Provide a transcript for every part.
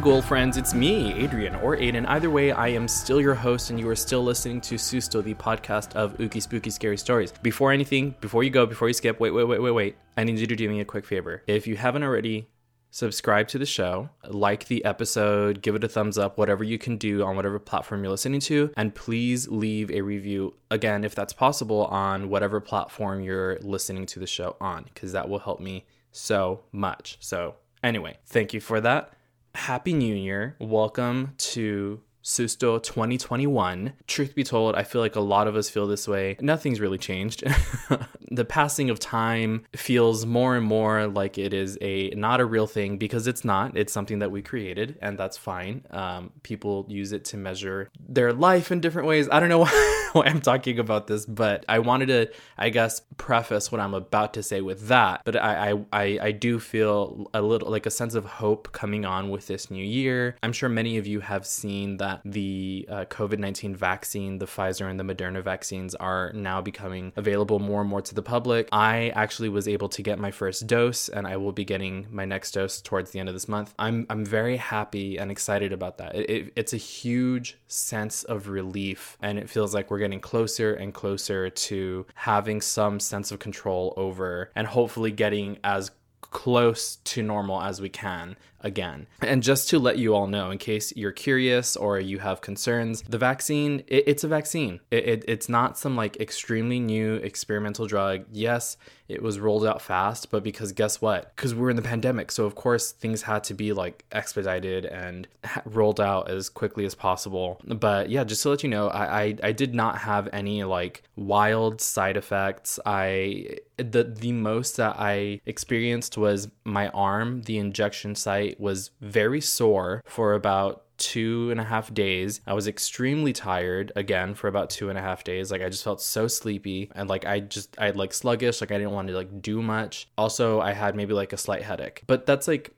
Ghoul friends, it's me, Adrian, or Ayden. Either way, I am still your host, and you are still listening to Susto, the podcast of Ookie Spooky Scary Stories. Before anything, before you go, before you skip, wait, wait, wait, wait, wait. I need you to do me a quick favor. If you haven't already, subscribe to the show, like the episode, give it a thumbs up, whatever you can do on whatever platform you're listening to, and please leave a review again, if that's possible, on whatever platform you're listening to the show on, because that will help me so much. So, anyway, thank you for that. Happy New Year. Welcome to Susto 2021. Truth be told, I feel like a lot of us feel this way. Nothing's really changed. the passing of time feels more and more like it is a not a real thing because it's not. It's something that we created, and that's fine. Um, people use it to measure their life in different ways. I don't know why I'm talking about this, but I wanted to, I guess, preface what I'm about to say with that. But I, I, I, I do feel a little like a sense of hope coming on with this new year. I'm sure many of you have seen that the uh, COVID 19 vaccine, the Pfizer and the Moderna vaccines, are now becoming available more and more to the public. I actually was able to get my first dose, and I will be getting my next dose towards the end of this month. I'm, I'm very happy and excited about that. It, it, it's a huge sense of relief, and it feels like we're getting closer and closer to having some sense of control over and hopefully getting as close to normal as we can again. And just to let you all know, in case you're curious or you have concerns, the vaccine, it, it's a vaccine. It, it, it's not some like extremely new experimental drug. Yes, it was rolled out fast, but because guess what? Because we're in the pandemic. So, of course, things had to be like expedited and rolled out as quickly as possible. But yeah, just to let you know, I, I, I did not have any like wild side effects. I, the, the most that I experienced was my arm, the injection site was very sore for about two and a half days. I was extremely tired again for about two and a half days. Like I just felt so sleepy and like I just I like sluggish, like I didn't want to like do much. Also, I had maybe like a slight headache. But that's like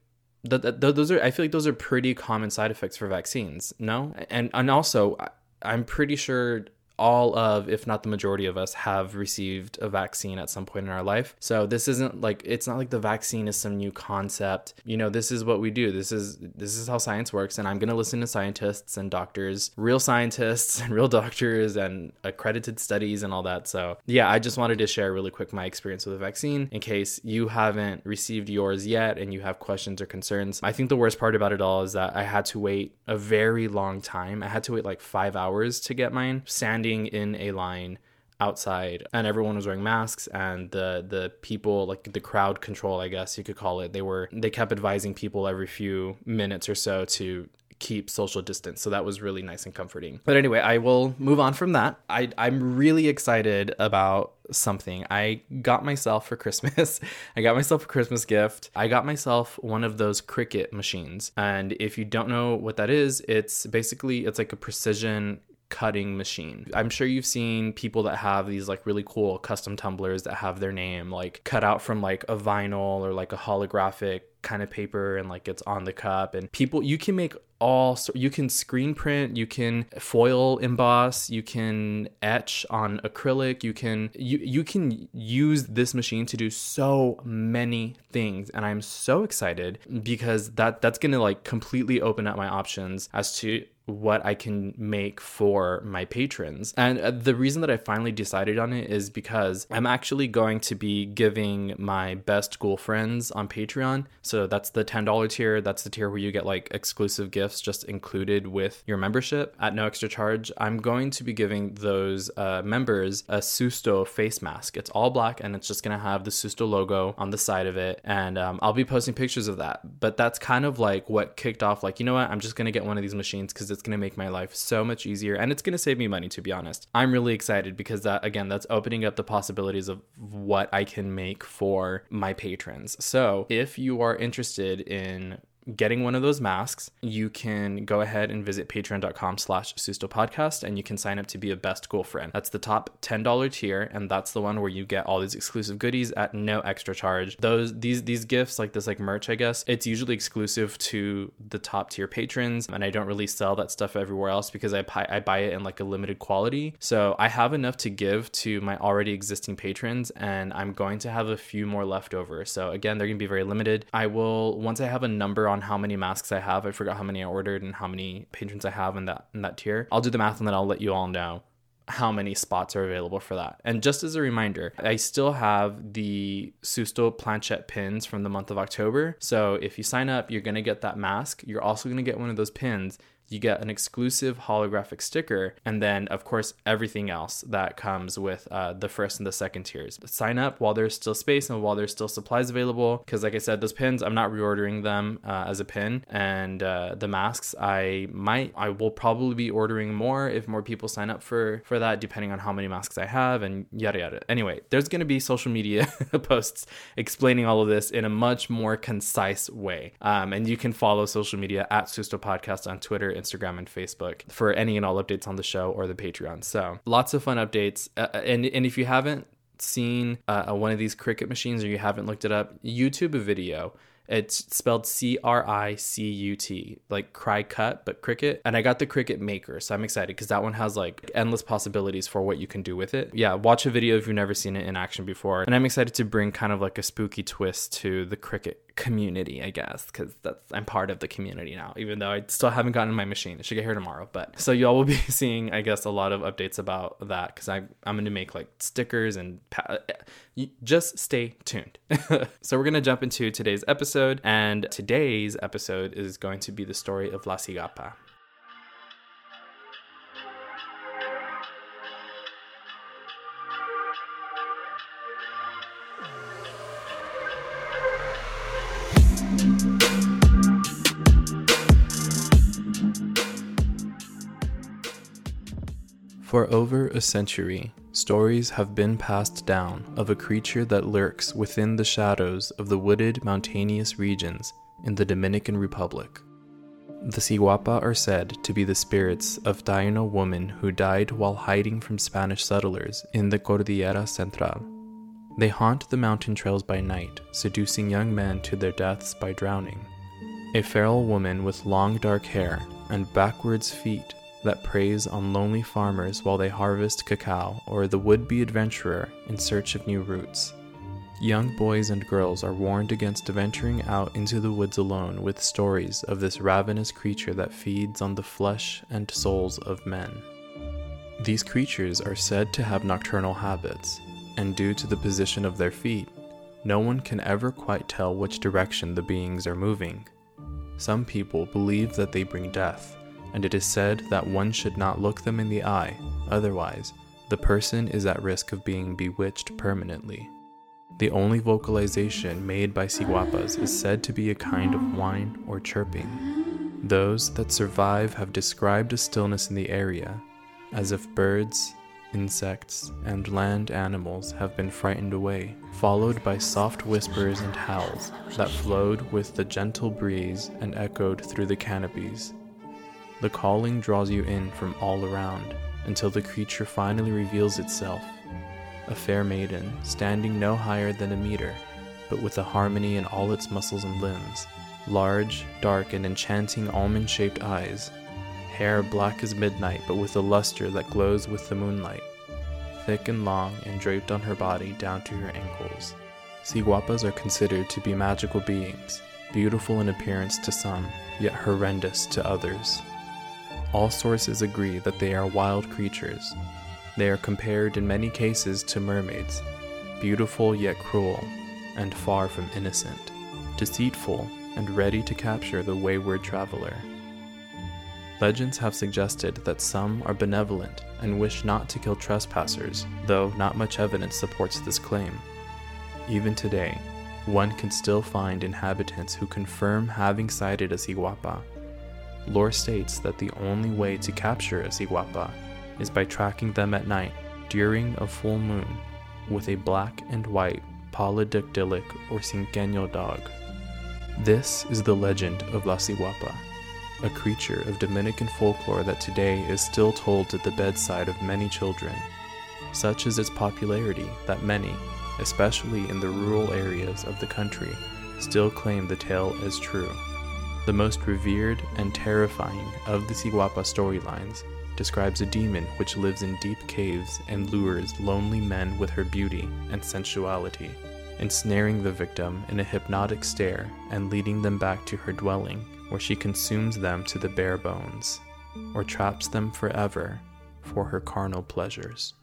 th- th- those are I feel like those are pretty common side effects for vaccines. No? And and also I'm pretty sure all of, if not the majority of us, have received a vaccine at some point in our life. So this isn't like it's not like the vaccine is some new concept. You know, this is what we do. This is this is how science works, and I'm gonna listen to scientists and doctors, real scientists and real doctors, and accredited studies and all that. So yeah, I just wanted to share really quick my experience with the vaccine in case you haven't received yours yet and you have questions or concerns. I think the worst part about it all is that I had to wait a very long time. I had to wait like five hours to get mine. Sandy in a line outside and everyone was wearing masks and the the people like the crowd control I guess you could call it they were they kept advising people every few minutes or so to keep social distance. So that was really nice and comforting. But anyway I will move on from that. I I'm really excited about something. I got myself for Christmas. I got myself a Christmas gift. I got myself one of those Cricut machines. And if you don't know what that is it's basically it's like a precision cutting machine. I'm sure you've seen people that have these like really cool custom tumblers that have their name like cut out from like a vinyl or like a holographic kind of paper and like it's on the cup and people you can make all you can screen print you can foil emboss you can etch on acrylic you can you you can use this machine to do so many things and i'm so excited because that that's going to like completely open up my options as to what I can make for my patrons. And uh, the reason that I finally decided on it is because I'm actually going to be giving my best ghoul friends on Patreon. So that's the $10 tier. That's the tier where you get like exclusive gifts just included with your membership at no extra charge. I'm going to be giving those uh, members a Susto face mask. It's all black and it's just going to have the Susto logo on the side of it. And um, I'll be posting pictures of that. But that's kind of like what kicked off, like, you know what? I'm just going to get one of these machines because it's it's going to make my life so much easier and it's going to save me money to be honest. I'm really excited because that again that's opening up the possibilities of what I can make for my patrons. So, if you are interested in getting one of those masks, you can go ahead and visit patreon.com slash podcast and you can sign up to be a best ghoul friend. That's the top $10 tier, and that's the one where you get all these exclusive goodies at no extra charge. Those these these gifts, like this like merch, I guess, it's usually exclusive to the top tier patrons, and I don't really sell that stuff everywhere else because I buy I buy it in like a limited quality. So I have enough to give to my already existing patrons, and I'm going to have a few more left over. So again, they're gonna be very limited. I will once I have a number on how many masks I have. I forgot how many I ordered and how many patrons I have in that in that tier. I'll do the math and then I'll let you all know how many spots are available for that. And just as a reminder, I still have the Susto planchette pins from the month of October. So if you sign up, you're going to get that mask. You're also going to get one of those pins you get an exclusive holographic sticker, and then, of course, everything else that comes with uh, the first and the second tiers. Sign up while there's still space and while there's still supplies available. Because, like I said, those pins, I'm not reordering them uh, as a pin, and uh, the masks, I might, I will probably be ordering more if more people sign up for for that, depending on how many masks I have, and yada yada. Anyway, there's gonna be social media posts explaining all of this in a much more concise way, um, and you can follow social media at Susto Podcast on Twitter Instagram and Facebook for any and all updates on the show or the Patreon. So lots of fun updates. Uh, uh and, and if you haven't seen uh, one of these Cricut machines or you haven't looked it up, YouTube a video it's spelled C R I C U T, like cry cut, but cricket. And I got the Cricut Maker, so I'm excited because that one has like endless possibilities for what you can do with it. Yeah, watch a video if you've never seen it in action before. And I'm excited to bring kind of like a spooky twist to the Cricut community, I guess, because that's I'm part of the community now, even though I still haven't gotten my machine. It should get here tomorrow. But so y'all will be seeing, I guess, a lot of updates about that because I'm I'm going to make like stickers and pa- eh, just stay tuned. so we're gonna jump into today's episode, and today's episode is going to be the story of La Ciguapa. For over a century, stories have been passed down of a creature that lurks within the shadows of the wooded mountainous regions in the Dominican Republic. The Ciguapa are said to be the spirits of Taino women who died while hiding from Spanish settlers in the Cordillera Central. They haunt the mountain trails by night, seducing young men to their deaths by drowning. A feral woman with long dark hair and backwards feet that preys on lonely farmers while they harvest cacao, or the would be adventurer in search of new routes. Young boys and girls are warned against venturing out into the woods alone with stories of this ravenous creature that feeds on the flesh and souls of men. These creatures are said to have nocturnal habits, and due to the position of their feet, no one can ever quite tell which direction the beings are moving. Some people believe that they bring death, and it is said that one should not look them in the eye, otherwise, the person is at risk of being bewitched permanently. The only vocalization made by ciguapas is said to be a kind of whine or chirping. Those that survive have described a stillness in the area, as if birds, insects, and land animals have been frightened away, followed by soft whispers and howls that flowed with the gentle breeze and echoed through the canopies. The calling draws you in from all around until the creature finally reveals itself. A fair maiden, standing no higher than a meter, but with a harmony in all its muscles and limbs, large, dark, and enchanting almond shaped eyes, hair black as midnight but with a luster that glows with the moonlight, thick and long and draped on her body down to her ankles. Ciguapas are considered to be magical beings, beautiful in appearance to some, yet horrendous to others. All sources agree that they are wild creatures. They are compared in many cases to mermaids, beautiful yet cruel, and far from innocent, deceitful and ready to capture the wayward traveler. Legends have suggested that some are benevolent and wish not to kill trespassers, though not much evidence supports this claim. Even today, one can still find inhabitants who confirm having sighted a ciguapa Lore states that the only way to capture a ciguapa is by tracking them at night during a full moon with a black and white polydactylic or cinqueño dog. This is the legend of La Ciguapa, a creature of Dominican folklore that today is still told at the bedside of many children. Such is its popularity that many, especially in the rural areas of the country, still claim the tale as true. The most revered and terrifying of the Ciguapa storylines describes a demon which lives in deep caves and lures lonely men with her beauty and sensuality. ensnaring the victim in a hypnotic stare and leading them back to her dwelling, where she consumes them to the bare bones, or traps them forever for her carnal pleasures.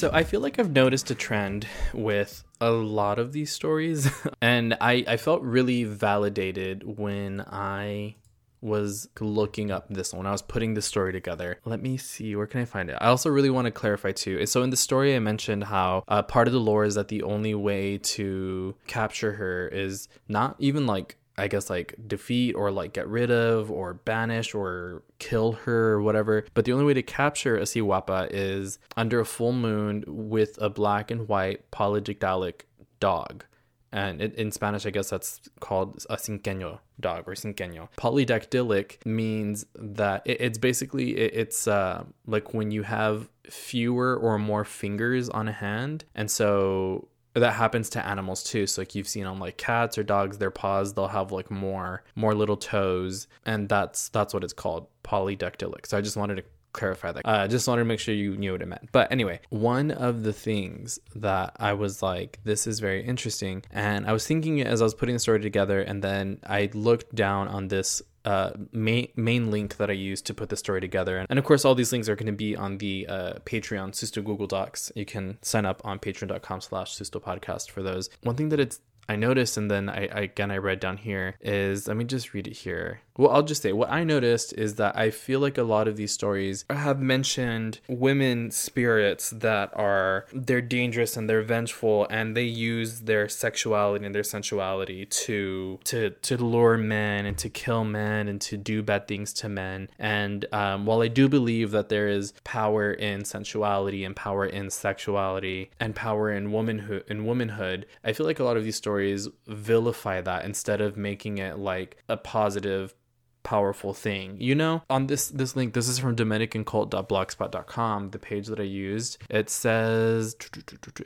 So I feel like I've noticed a trend with a lot of these stories, and I, I felt really validated when I was looking up this one. I was putting the story together. Let me see, where can I find it? I also really want to clarify too. So in the story, I mentioned how uh, part of the lore is that the only way to capture her is not even like I guess like defeat or like get rid of or banish or kill her or whatever. But the only way to capture a Ciguapa is under a full moon with a black and white polydactylic dog. And it, in Spanish, I guess that's called a cinqueño dog or cinqueño. Polydactylic means that it, it's basically it, it's uh, like when you have fewer or more fingers on a hand, and so that happens to animals too. So like you've seen on like cats or dogs their paws they'll have like more more little toes and that's that's what it's called polydactylic. So i just wanted to clarify that. I uh, just wanted to make sure you knew what it meant. But anyway, one of the things that I was like, this is very interesting. And I was thinking as I was putting the story together, and then I looked down on this uh, main main link that I used to put the story together. And of course, all these links are going to be on the uh, Patreon Susto Google Docs. You can sign up on patreon.com slash Susto podcast for those. One thing that it's I noticed, and then I, I, again I read down here is let me just read it here. Well, I'll just say what I noticed is that I feel like a lot of these stories have mentioned women spirits that are they're dangerous and they're vengeful, and they use their sexuality and their sensuality to to to lure men and to kill men and to do bad things to men. And um, while I do believe that there is power in sensuality and power in sexuality and power in womanhood in womanhood, I feel like a lot of these stories stories vilify that instead of making it like a positive powerful thing you know on this this link this is from dominicancult.blogspot.com the page that i used it says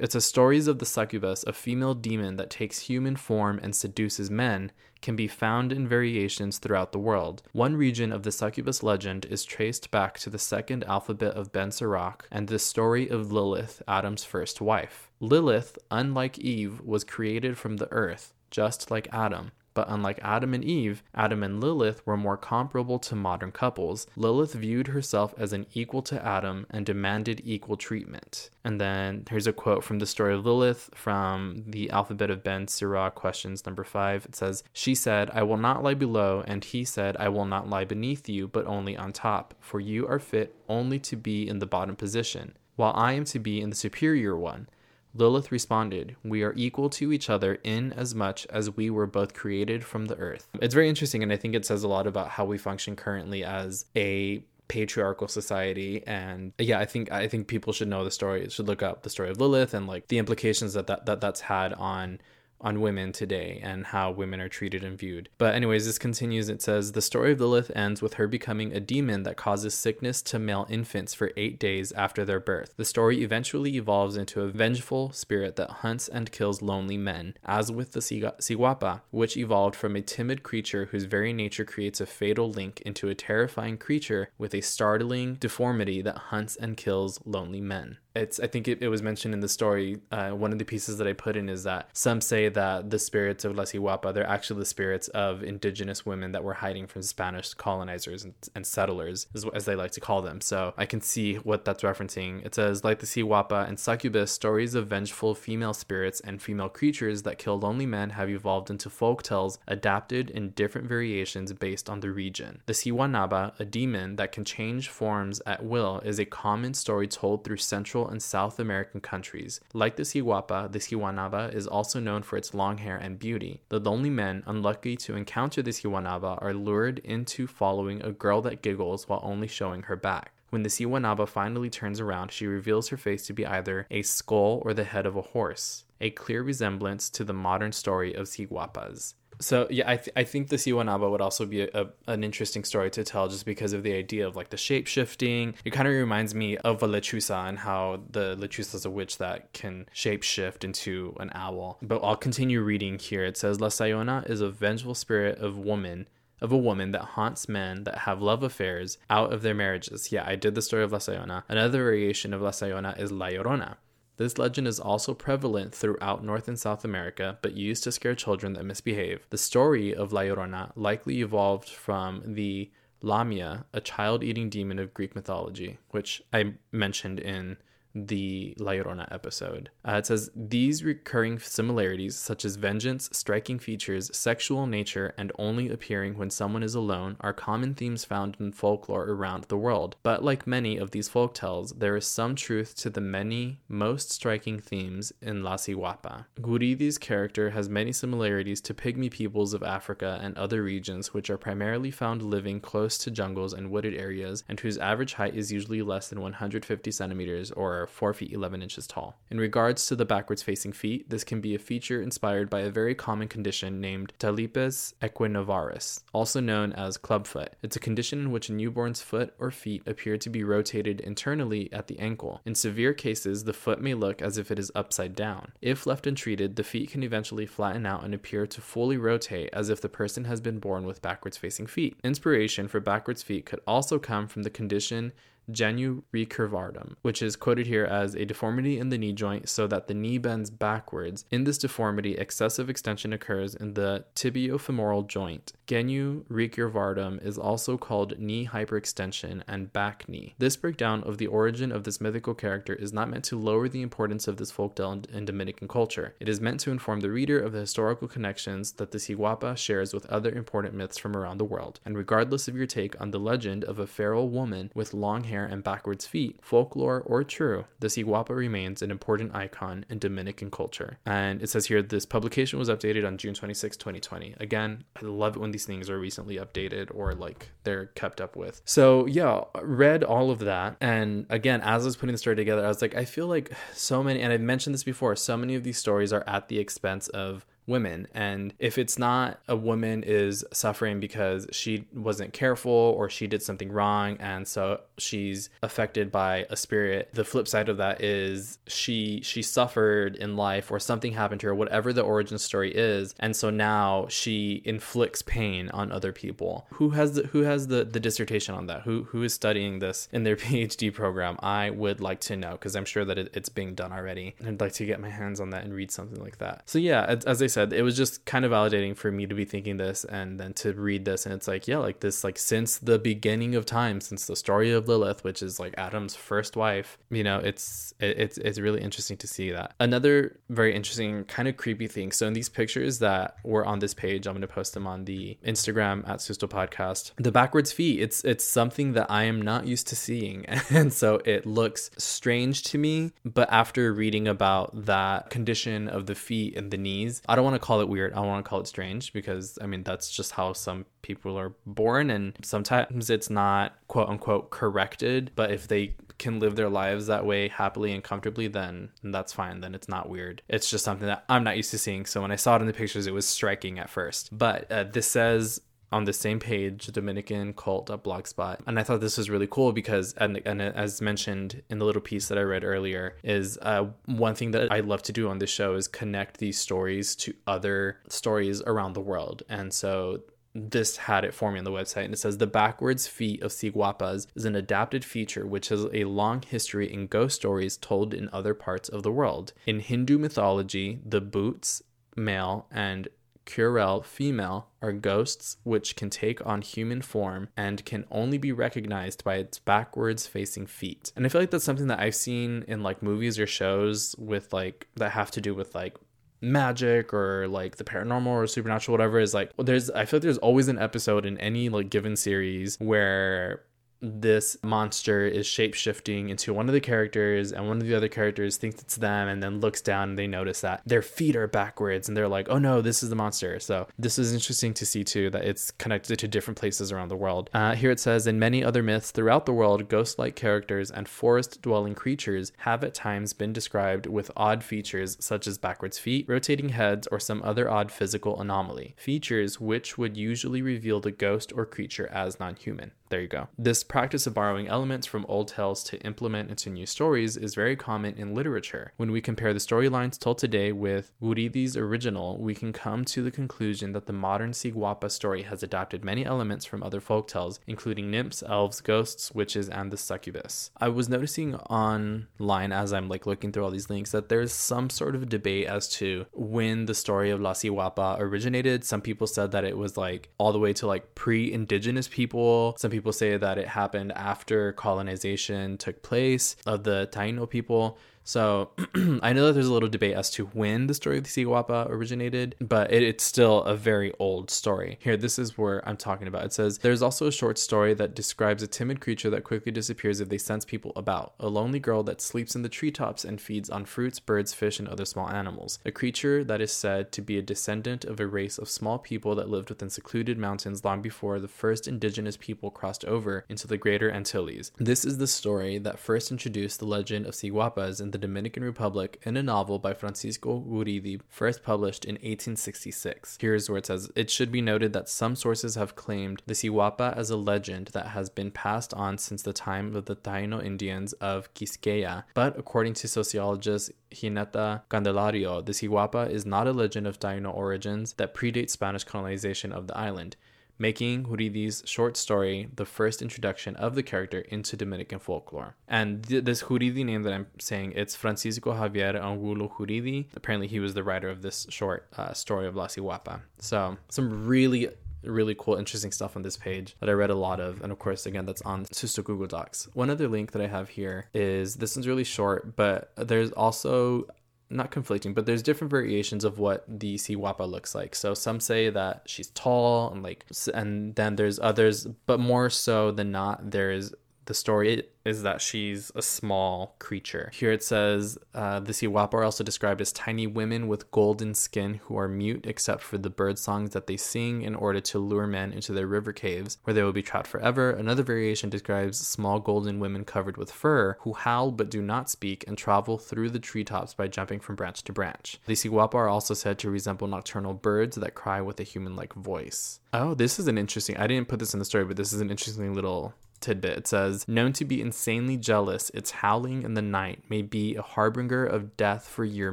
it says stories of the succubus a female demon that takes human form and seduces men can be found in variations throughout the world. One region of the succubus legend is traced back to the second alphabet of Ben Sirach and the story of Lilith, Adam's first wife. Lilith, unlike Eve, was created from the earth, just like Adam. But unlike Adam and Eve, Adam and Lilith were more comparable to modern couples. Lilith viewed herself as an equal to Adam and demanded equal treatment. And then here's a quote from the story of Lilith from the Alphabet of Ben Sirach, questions number five. It says, She said, I will not lie below, and he said, I will not lie beneath you, but only on top, for you are fit only to be in the bottom position, while I am to be in the superior one. Lilith responded, We are equal to each other in as much as we were both created from the earth. It's very interesting, and I think it says a lot about how we function currently as a patriarchal society and yeah i think i think people should know the story should look up the story of lilith and like the implications that, that, that that's had on on women today and how women are treated and viewed. But, anyways, this continues. It says The story of Lilith ends with her becoming a demon that causes sickness to male infants for eight days after their birth. The story eventually evolves into a vengeful spirit that hunts and kills lonely men, as with the Ciguapa, which evolved from a timid creature whose very nature creates a fatal link into a terrifying creature with a startling deformity that hunts and kills lonely men it's i think it, it was mentioned in the story uh, one of the pieces that i put in is that some say that the spirits of la Ciguapa, they're actually the spirits of indigenous women that were hiding from spanish colonizers and, and settlers as, as, they like to call them. So i can see what that's referencing. It says like the Ciguapa and succubus stories of vengeful female spirits and female creatures that kill lonely men have evolved into folk tales adapted in different variations based on the region. The Sihuanaba a demon that can change forms at will is a common story told through central Central and South American countries. Like the Ciguapa, the Sihuanaba is also known for its long hair and beauty. The lonely men, unlucky to encounter the Sihuanaba, are lured into following a girl that giggles while only showing her back. When the Sihuanaba finally turns around, she reveals her face to be either a skull or the head of a horse, a clear resemblance to the modern story of Ciguapas. So yeah, I, th- I think the Sihuanaba would also be a, a, an interesting story to tell just because of the idea of like the shape shifting. It kind of reminds me of a lechuza and how the lechuza is a witch that can shape shift into an owl. But I'll continue reading here. It says La Sayona is a vengeful spirit of woman of a woman that haunts men that have love affairs out of their marriages. Yeah, I did the story of La Sayona. Another variation of La Sayona is La Llorona. This legend is also prevalent throughout North and South America, but used to scare children that misbehave. The story of La Llorona likely evolved from the Lamia, a child eating demon of Greek mythology, which I mentioned in the La Llorona episode. Uh, it says these recurring similarities, such as vengeance, striking features, sexual nature, and only appearing when someone is alone, are common themes found in folklore around the world. But like many of these folk tales, there is some truth to the many most striking themes in La Ciguapa. Guridi's character has many similarities to pygmy peoples of Africa and other regions, which are primarily found living close to jungles and wooded areas, and whose average height is usually less than 150 centimeters or 4 feet 11 inches tall. In regards to the backwards facing feet, this can be a feature inspired by a very common condition named talipes equinovarus, also known as clubfoot. It's a condition in which a newborn's foot or feet appear to be rotated internally at the ankle. In severe cases, the foot may look as if it is upside down. If left untreated, the feet can eventually flatten out and appear to fully rotate as if the person has been born with backwards facing feet. Inspiration for backwards feet could also come from the condition genu recurvatum, which is quoted here as a deformity in the knee joint so that the knee bends backwards. In this deformity, excessive extension occurs in the tibiofemoral joint. Genu recurvatum is also called knee hyperextension and back knee. This breakdown of the origin of this mythical character is not meant to lower the importance of this folktale in Dominican culture. It is meant to inform the reader of the historical connections that the Ciguapa shares with other important myths from around the world. And regardless of your take on the legend of a feral woman with long hair hair and backwards feet, folklore or true, the Ciguapa remains an important icon in Dominican culture. And it says here this publication was updated on June 26, 2020. Again, I love it when these things are recently updated or like they're kept up with. So yeah, read all of that. And again, as I was putting the story together, I was like, I feel like so many, and I've mentioned this before, so many of these stories are at the expense of women. And if it's not a woman is suffering because she wasn't careful or she did something wrong and so she's affected by a spirit the flip side of that is she she suffered in life or something happened to her whatever the origin story is. And so now she inflicts pain on other people. Who has the who has the the dissertation on that? Who who is studying this in their phd program? I would like to know because i'm sure that it, it's being done already. And i'd like to get my hands on that and read something like that. So yeah as, as i said, it was just kind of validating for me to be thinking this and then to read this. And it's like, yeah, like this, like since the beginning of time, since the story of Lilith, which is like Adam's first wife, you know, it's, it, it's, it's really interesting to see that. Another very interesting, kind of creepy thing. So in these pictures that were on this page, I'm going to post them on the Instagram at Susto Podcast. The backwards feet, it's, it's something that I am not used to seeing. And so it looks strange to me. But after reading about that condition of the feet and the knees, I don't don't want to call it weird. I want to call it strange because I mean that's just how some people are born and sometimes it's not quote unquote corrected, but if they can live their lives that way happily and comfortably, then that's fine. Then it's not weird. It's just something that I'm not used to seeing. So when I saw it in the pictures, it was striking at first. But uh, this says on the same page, Dominican Cult Blogspot. And I thought this was really cool because, and, and as mentioned in the little piece that I read earlier, is uh, one thing that I love to do on this show is connect these stories to other stories around the world. And so this had it for me on the website and it says the backwards feet of Ciguapas is an adapted feature which has a long history in ghost stories told in other parts of the world. In Hindu mythology, the bhoots, male, and Churel female are ghosts which can take on human form and can only be recognized by its backwards facing feet. And I feel like that's something that I've seen in like movies or shows with like that have to do with like magic or like the paranormal or supernatural whatever is like there's I feel like there's always an episode in any like given series where this monster is shape shifting into one of the characters, and one of the other characters thinks it's them and then looks down and they notice that their feet are backwards and they're like, oh no, this is the monster. So this is interesting to see too that it's connected to different places around the world. Uh, here it says, in many other myths throughout the world, ghost like characters and forest dwelling creatures have at times been described with odd features such as backwards feet, rotating heads, or some other odd physical anomaly. Features which would usually reveal the ghost or creature as non human. There you go. This practice of borrowing elements from old tales to implement into new stories is very common in literature. When we compare the storylines told today with Guridi's original, we can come to the conclusion that the modern Ciguapa story has adapted many elements from other folktales, including nymphs, elves, ghosts, witches, and the succubus. I was noticing online as I'm like looking through all these links that there's some sort of debate as to when the story of La Ciguapa originated. Some people said that it was like all the way to like pre-indigenous people. Some people say that it happened after colonization took place of the Taino people. So I know that there's a little debate as to when the story of the Ciguapa originated, but it, it's still a very old story. Here, this is where I'm talking about. It says there's also a short story that describes a timid creature that quickly disappears if they sense people about. A lonely girl that sleeps in the treetops and feeds on fruits, birds, fish, and other small animals. A creature that is said to be a descendant of a race of small people that lived within secluded mountains long before the first indigenous people crossed over into the greater Antilles. This is the story that first introduced the legend of Ciguapas in the Dominican Republic in a novel by Francisco Guridi, first published in 1866. Here's where it says It should be noted that some sources have claimed the Ciguapa as a legend that has been passed on since the time of the Taino Indians of Quisqueya, but according to sociologist Ginetta Candelario, the Ciguapa is not a legend of Taino origins that predates Spanish colonization of the island making Guridi's short story the first introduction of the character into Dominican folklore. And th- this Guridi name that I'm saying, it's Francisco Javier Angulo Guridi. Apparently, he was the writer of this short uh, story of La Ciguapa. So, some really really cool, interesting stuff on this page that I read a lot of. And of course, again, that's on Susto Google Docs. One other link that I have here is this one's really short, but there's also not conflicting, but there's different variations of what the Ciguapa looks like. So some say that she's tall and like, and then there's others, but more so than not, there's the story is that she's a small creature. Here it says uh, the Ciguapa are also described as tiny women with golden skin who are mute except for the bird songs that they sing in order to lure men into their river caves where they will be trapped forever. Another variation describes small golden women covered with fur who howl but do not speak and travel through the treetops by jumping from branch to branch. The Ciguapa are also said to resemble nocturnal birds that cry with a human like voice. Oh, this is an interesting, I didn't put this in the story, but this is an interesting little tidbit. It says, known to be insanely jealous, its howling in the night may be a harbinger of death for your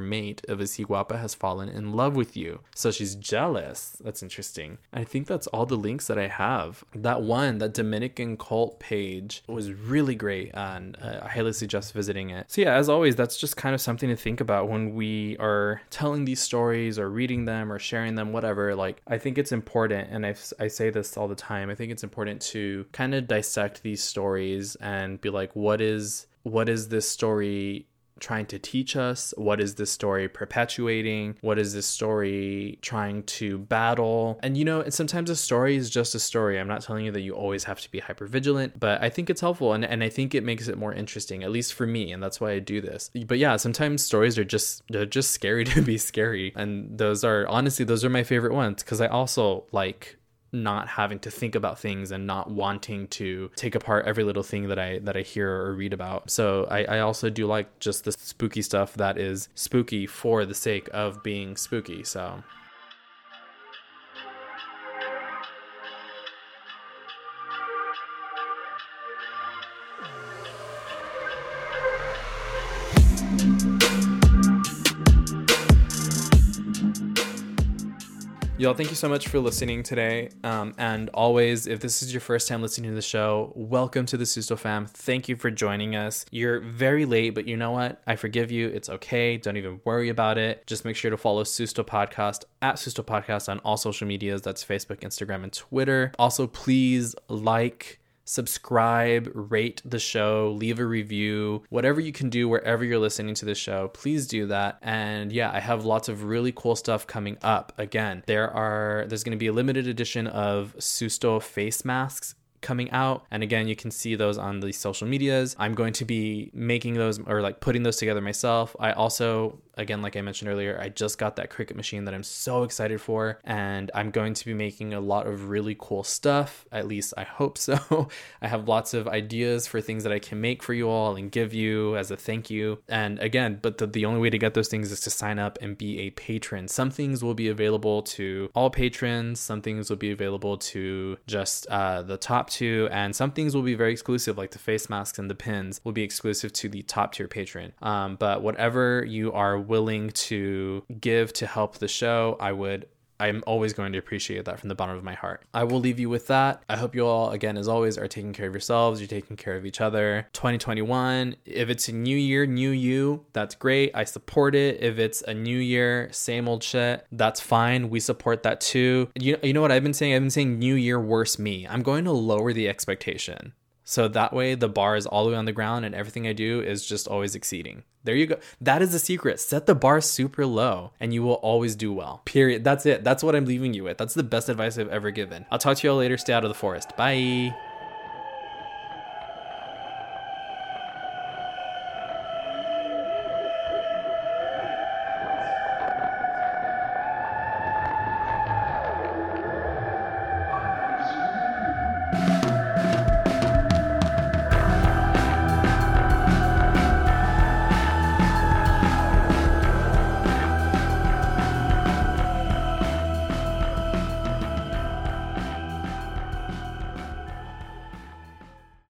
mate if a Ciguapa has fallen in love with you. So she's jealous. That's interesting. I think that's all the links that I have. That one, that Dominican cult page was really great and uh, I highly suggest visiting it. So yeah, as always, that's just kind of something to think about when we are telling these stories or reading them or sharing them, whatever. Like, I think it's important, and I, I say this all the time, I think it's important to kind of dissect these stories and be like what is what is this story trying to teach us? What is this story perpetuating? What is this story trying to battle? And you know, and sometimes a story is just a story. I'm not telling you that you always have to be hyper vigilant, but I think it's helpful and, and I think it makes it more interesting, at least for me, and that's why I do this. But yeah, sometimes stories are just they're just scary to be scary. And those are honestly those are my favorite ones because I also like not having to think about things and not wanting to take apart every little thing that I that I hear or read about. So I, I also do like just the spooky stuff that is spooky for the sake of being spooky. So Y'all, thank you so much for listening today. Um, and always, if this is your first time listening to the show, welcome to the Susto fam. Thank you for joining us. You're very late, but you know what? I forgive you. It's okay. Don't even worry about it. Just make sure to follow Susto Podcast at Susto Podcast on all social medias. That's Facebook, Instagram, and Twitter. Also, please like, subscribe, rate the show, leave a review, whatever you can do wherever you're listening to the show, please do that. And yeah, I have lots of really cool stuff coming up. Again, there are there's going to be a limited edition of Susto face masks coming out. And again, you can see those on the social medias. I'm going to be making those or like putting those together myself. I also again, like I mentioned earlier, I just got that Cricut machine that I'm so excited for, and I'm going to be making a lot of really cool stuff. At least I hope so. I have lots of ideas for things that I can make for you all and give you as a thank you. And again, but the, the only way to get those things is to sign up and be a patron. Some things will be available to all patrons, some things will be available to just uh, the top two, and some things will be very exclusive, like the face masks and the pins will be exclusive to the top tier patron. Um, but whatever you are willing to give to help the show, I would I'm always going to appreciate that from the bottom of my heart. I will leave you with that. I hope you all, again, as always, are taking care of yourselves. You're taking care of each other. 2021, if it's a new year, new you, that's great. I support it. If it's a new year, same old shit, that's fine. We support that too. You, you know what I've been saying? I've been saying new year, worse me. I'm going to lower the expectation. So that way the bar is all the way on the ground and everything I do is just always exceeding. There you go. That is the secret. Set the bar super low and you will always do well. Period. That's it. That's what I'm leaving you with. That's the best advice I've ever given. I'll talk to you all later. Stay out of the forest. Bye.